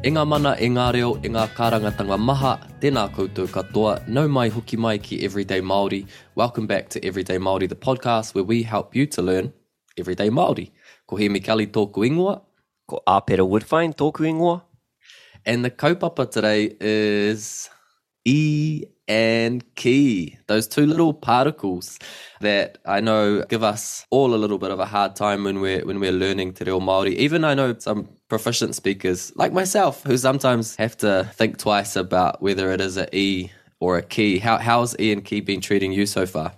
E ngā mana, e ngā reo, e ngā kārangatanga maha, tēnā koutou katoa, nau mai hoki mai ki Everyday Māori. Welcome back to Everyday Māori, the podcast where we help you to learn Everyday Māori. Ko Hēmi Kelly tōku ingoa. Ko āpera Woodfine tōku ingoa. And the kaupapa today is E and key. Those two little particles that I know give us all a little bit of a hard time when we're when we're learning te reo Māori. Even I know some proficient speakers like myself who sometimes have to think twice about whether it is a E or a ki. How how's E and ki been treating you so far?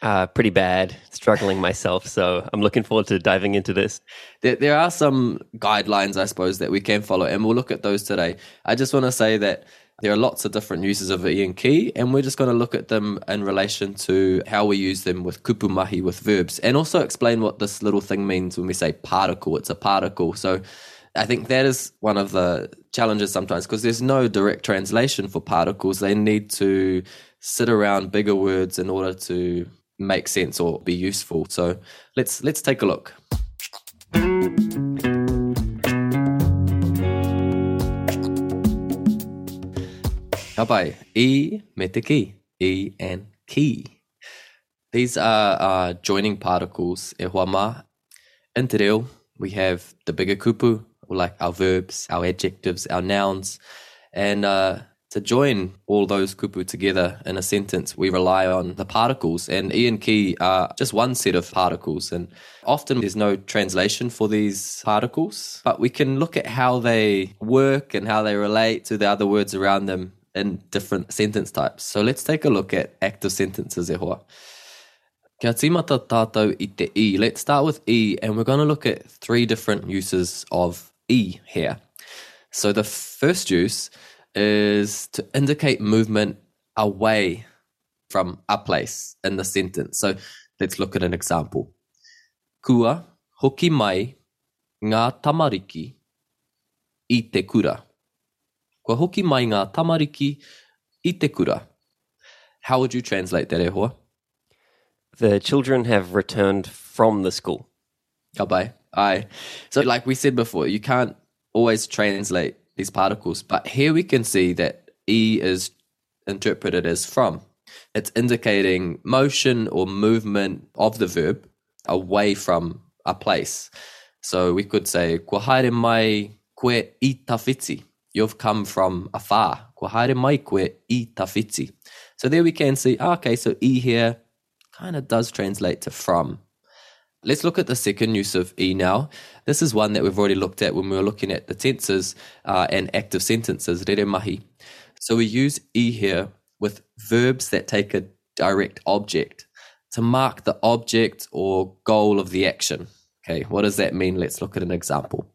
Uh, pretty bad, struggling myself. So I'm looking forward to diving into this. There, there are some guidelines, I suppose, that we can follow, and we'll look at those today. I just want to say that there are lots of different uses of E and ki, and we're just going to look at them in relation to how we use them with kupu mahi with verbs, and also explain what this little thing means when we say particle. It's a particle. So I think that is one of the challenges sometimes because there's no direct translation for particles. They need to sit around bigger words in order to make sense or be useful. So let's let's take a look. Kapai, e me ki, e and ki. These are uh, joining particles e hoa ma. In te reo, we have the bigger kupu, like our verbs, our adjectives, our nouns. And uh, to join all those kupu together in a sentence, we rely on the particles. And e and ki are just one set of particles. And often there's no translation for these particles, but we can look at how they work and how they relate to the other words around them in different sentence types. So let's take a look at active sentences e hoa. Kia tīmata tātou i te e. Let's start with e, and we're going to look at three different uses of e here. So the first use is to indicate movement away from a place in the sentence. So let's look at an example. Kua hoki mai ngā tamariki i te kura. Kua hoki mai ngā tamariki i te kura. How would you translate that, e hoa? The children have returned from the school. Ka pai. Aye. So like we said before, you can't always translate these particles, but here we can see that E is interpreted as from. It's indicating motion or movement of the verb away from a place. So we could say, Kua haere mai koe i tawhiti. You've come from afar. Kua haere mai koe i tawhiti. So there we can see, ah, okay, so E here kind of does translate to from. Let's look at the second use of E now. This is one that we've already looked at when we were looking at the tenses uh, and active sentences, rere mahi. So we use E here with verbs that take a direct object to mark the object or goal of the action. Okay, what does that mean? Let's look at an example.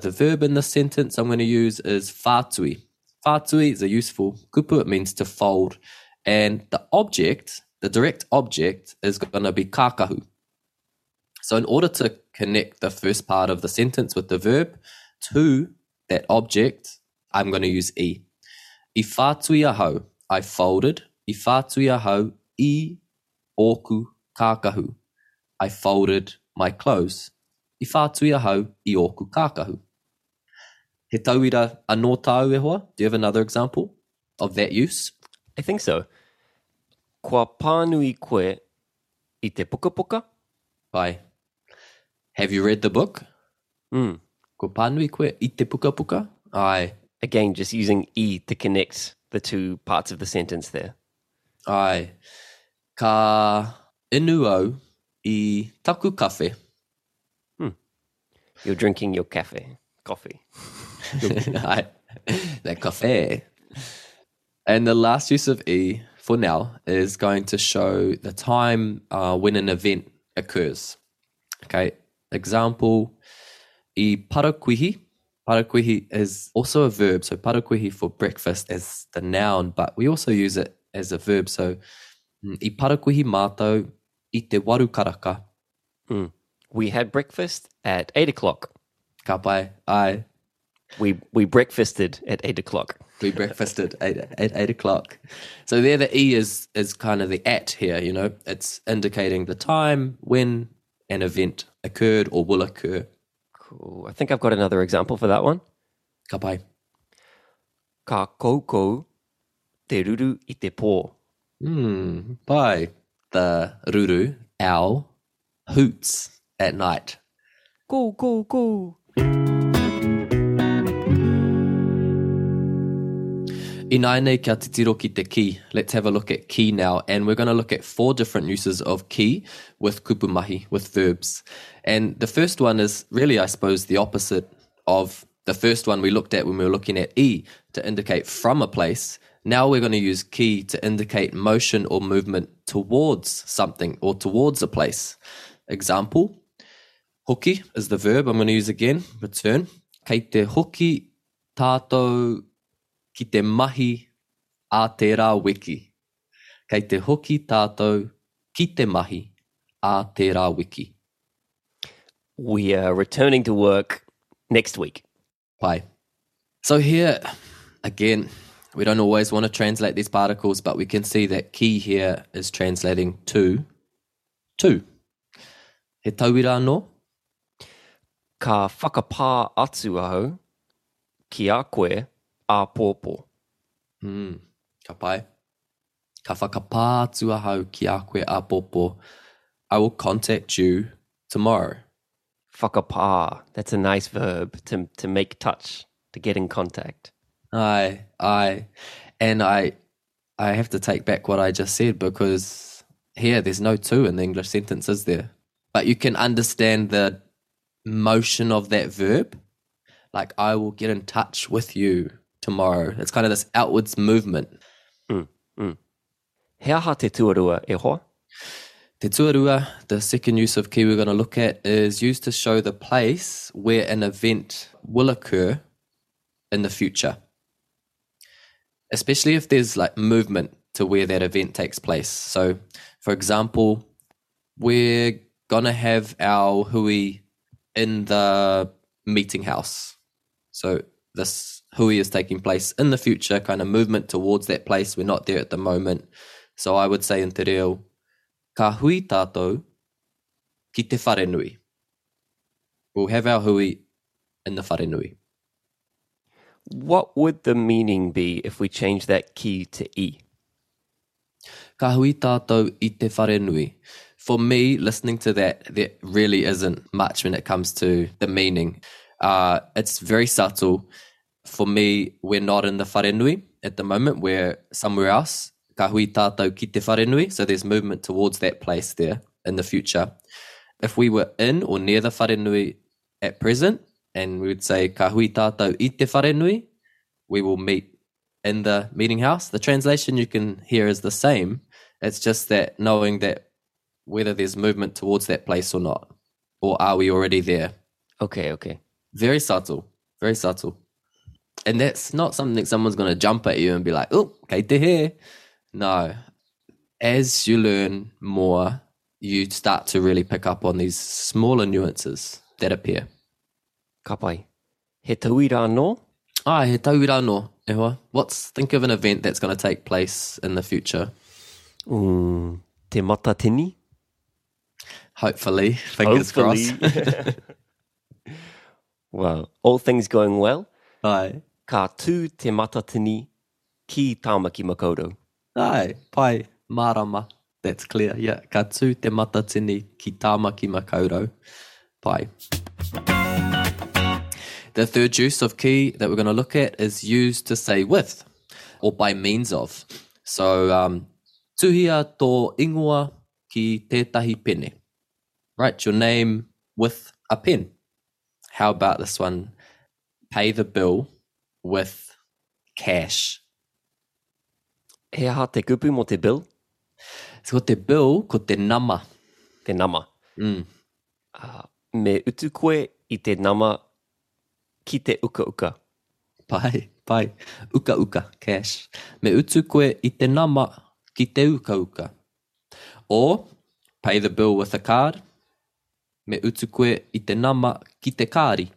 The verb in this sentence I'm going to use is whātui. Whātui is a useful kupu, it means to fold. And the object, the direct object, is going to be kakahu. So, in order to connect the first part of the sentence with the verb to that object, I'm going to use e. I whātui hau, I folded. I hau, i oku kākahu. I folded my clothes. I hau, i oku kākahu. He tauira anō tāu e hoa? Do you have another example of that use? I think so. Kua pānui koe i te puka puka? Bye. Have you read the book? Mm. Ko pānui koe i puka puka? Ai, Again, just using e to connect the two parts of the sentence there. ai. Ka inu au i taku kawhe. You're drinking your cafe, coffee. ai. That cafe. And the last use of e, for now is going to show the time uh, when an event occurs. Okay, example, i parakuihi. Parakuihi is also a verb. So parakuihi for breakfast is the noun, but we also use it as a verb. So mm, i parakuihi mātou i te waru karaka. We had breakfast at eight o'clock. Ka pai, ai. We we breakfasted at eight o'clock. We breakfasted at eight, at eight o'clock. So there, the e is is kind of the at here. You know, it's indicating the time when an event occurred or will occur. Cool. I think I've got another example for that one. Ka pai. Ka koukou te ruru i te pō. Hmm. Pai. The ruru owl hoots at night. Go go go. Inaine kia titiro ki te ki. Let's have a look at ki now. And we're going to look at four different uses of ki with kupumahi, with verbs. And the first one is really, I suppose, the opposite of the first one we looked at when we were looking at e to indicate from a place. Now we're going to use ki to indicate motion or movement towards something or towards a place. Example, hoki is the verb I'm going to use again, return. Kei te hoki tātou ki te mahi a te rā wiki. Kei te hoki tātou ki te mahi a te rā wiki. We are returning to work next week. Pai. So here, again, we don't always want to translate these particles, but we can see that ki here is translating to, to. He tauira no, Ka whakapā atu aho ki a koe a pōpō. Mm, ka pai. Ka whakapā tua hau ki a koe a. I will contact you tomorrow. Whakapā. That's a nice verb to to make touch, to get in contact. I, I, and I, I have to take back what I just said because here there's no to in the English sentence, is there? But you can understand the motion of that verb. Like, I will get in touch with you tomorrow. It's kind of this outwards movement. Mm, mm. He aha te tuarua e hoa? Te tuarua, the second use of ki we're going to look at, is used to show the place where an event will occur in the future. Especially if there's like movement to where that event takes place. So, for example, we're going to have our hui in the meeting house. So, this hui is taking place in the future, kind of movement towards that place. We're not there at the moment. So, I would say in te reo, ka hui tātou ki te whare nui. We'll have our hui in the whare nui. What would the meaning be if we change that ki to E? Ka hui tātou i te whare nui. For me, listening to that, there really isn't much when it comes to the meaning. Uh, it's very subtle. For me, we're not in the whare nui at the moment. We're somewhere else. Ka hui tātou ki te whare. So there's movement towards that place there in the future. If we were in or near the whare nui at present, and we would say ka hui tātou i te whare we will meet in the meeting house. The translation you can hear is the same. It's just that knowing that whether there's movement towards that place or not, or are we already there? Okay, okay. Very subtle, very subtle. And that's not something that someone's going to jump at you and be like, oh, okay, te he. No. As you learn more, you start to really pick up on these smaller nuances that appear. Ka pai. He tauira no? Ah, he tauira no. E hoa. What's think of an event that's going to take place in the future? Mm, te matatini? Hopefully, fingers crossed. Hopefully. well, all things going well. Ai, Ka tū te matatini ki Tāmaki Makaurau. ai, pai, marama. That's clear. Yeah, ka tū te matatini ki Tāmaki Makaurau. Pai. The third use of ki that we're going to look at is used to say with or by means of. So, um, tuhia tō ingoa ki tētahi pene. Write your name with a pen. How about this one? Pay the bill with cash. He aha te kupu mo te bill, Ko te bill, ko te nama. te nama. Mm. Uh, me utu koe i te nama ki te uka uka. Pai, pai. Uka uka, cash. Me utu koe i te nama ki te uka uka. Or, pay the bill with a card. Me utu koe i te nama ki te kāri.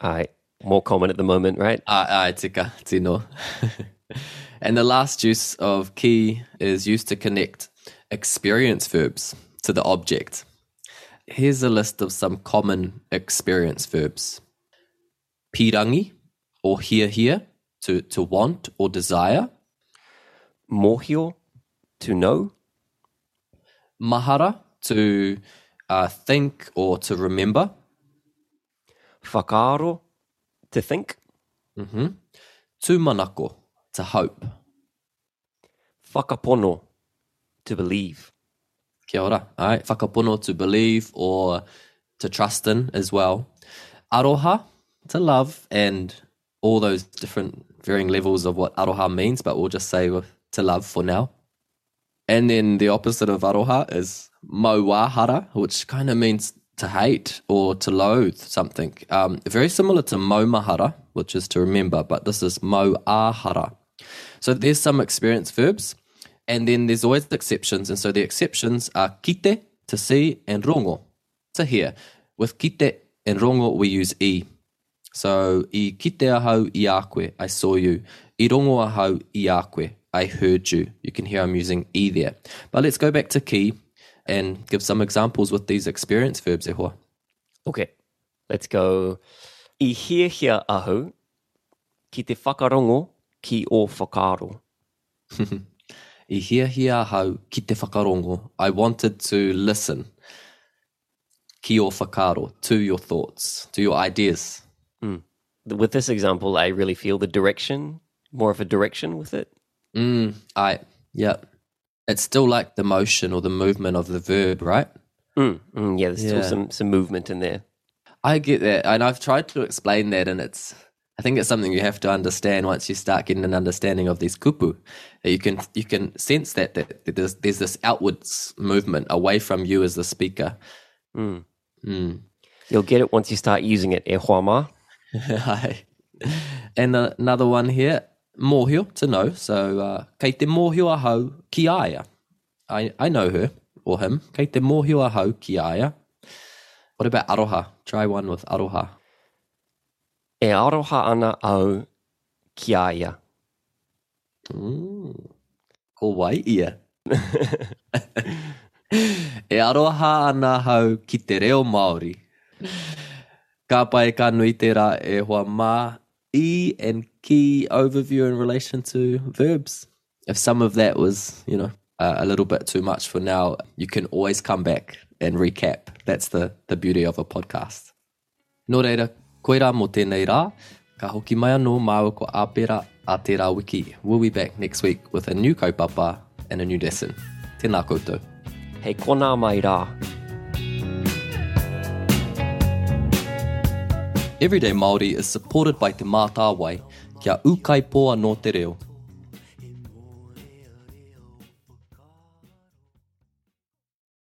Ai, more common at the moment, right? Ai, ai, tika, tino. and the last use of ki is used to connect experience verbs to the object. Here's a list of some common experience verbs. Pirangi, or hear here, to, to want or desire. Mohio, to know. Mahara, to uh, think or to remember. Whakaaro, to think. Mm-hmm. Tūmanako, to hope. Whakapono, to believe. Kia ora. Ai, whakapono to believe or to trust in as well. Aroha, to love, and all those different varying levels of what aroha means, but we'll just say to love for now. And then the opposite of aroha is mauahara, which kind of means to hate or to loathe something. Um, very similar to maumahara, which is to remember, but this is moahara. So there's some experience verbs, and then there's always exceptions. And so the exceptions are kite, to see, and rongo, to hear. With kite and rongo, we use e. So i kite ahau i a koe, I saw you. I rongo ahau i a koe, I heard you. You can hear I'm using e there. But let's go back to ki and give some examples with these experience verbs, e hoa. Okay, let's go. I hia hia ahu, ki te whakarongo ki o whakaaro. I hia hia ahau ki te whakarongo. I wanted to listen. Ki o whakaro, to your thoughts, to your ideas. With this example, I really feel the direction, more of a direction with it. Mm, I, yeah. It's still like the motion or the movement of the verb, right? Mm, mm, yeah, there's still some, some movement in there. I get that. And I've tried to explain that, and it's, I think it's something you have to understand once you start getting an understanding of these kupu. You can, you can sense that, that there's, there's this outwards movement away from you as the speaker. You'll get it once you start using it. E. Hi. and uh, another one here, mōhio, to know. So, uh, kei te mōhio ahau ki aia. I, I know her or him. Kei te mōhio ahau ki aia. What about aroha? Try one with aroha. E aroha ana au ki a ia. Ko wai ia. e aroha ana hau ki te reo Māori. Ka pai ka nui te rā e hoa mā i and ki overview in relation to verbs. If some of that was, you know, uh, a little bit too much for now, you can always come back and recap. That's the, the beauty of a podcast. Nō reira, koe rā mō tēnei rā, ka hoki mai anō māua ko āpera a tērā wiki. We'll be back next week with a new kaupapa and a new lesson. Tēnā koutou. Hei kona mai rā. Everyday Māori is supported by Te Mātāwai, kia ukai poa no te reo.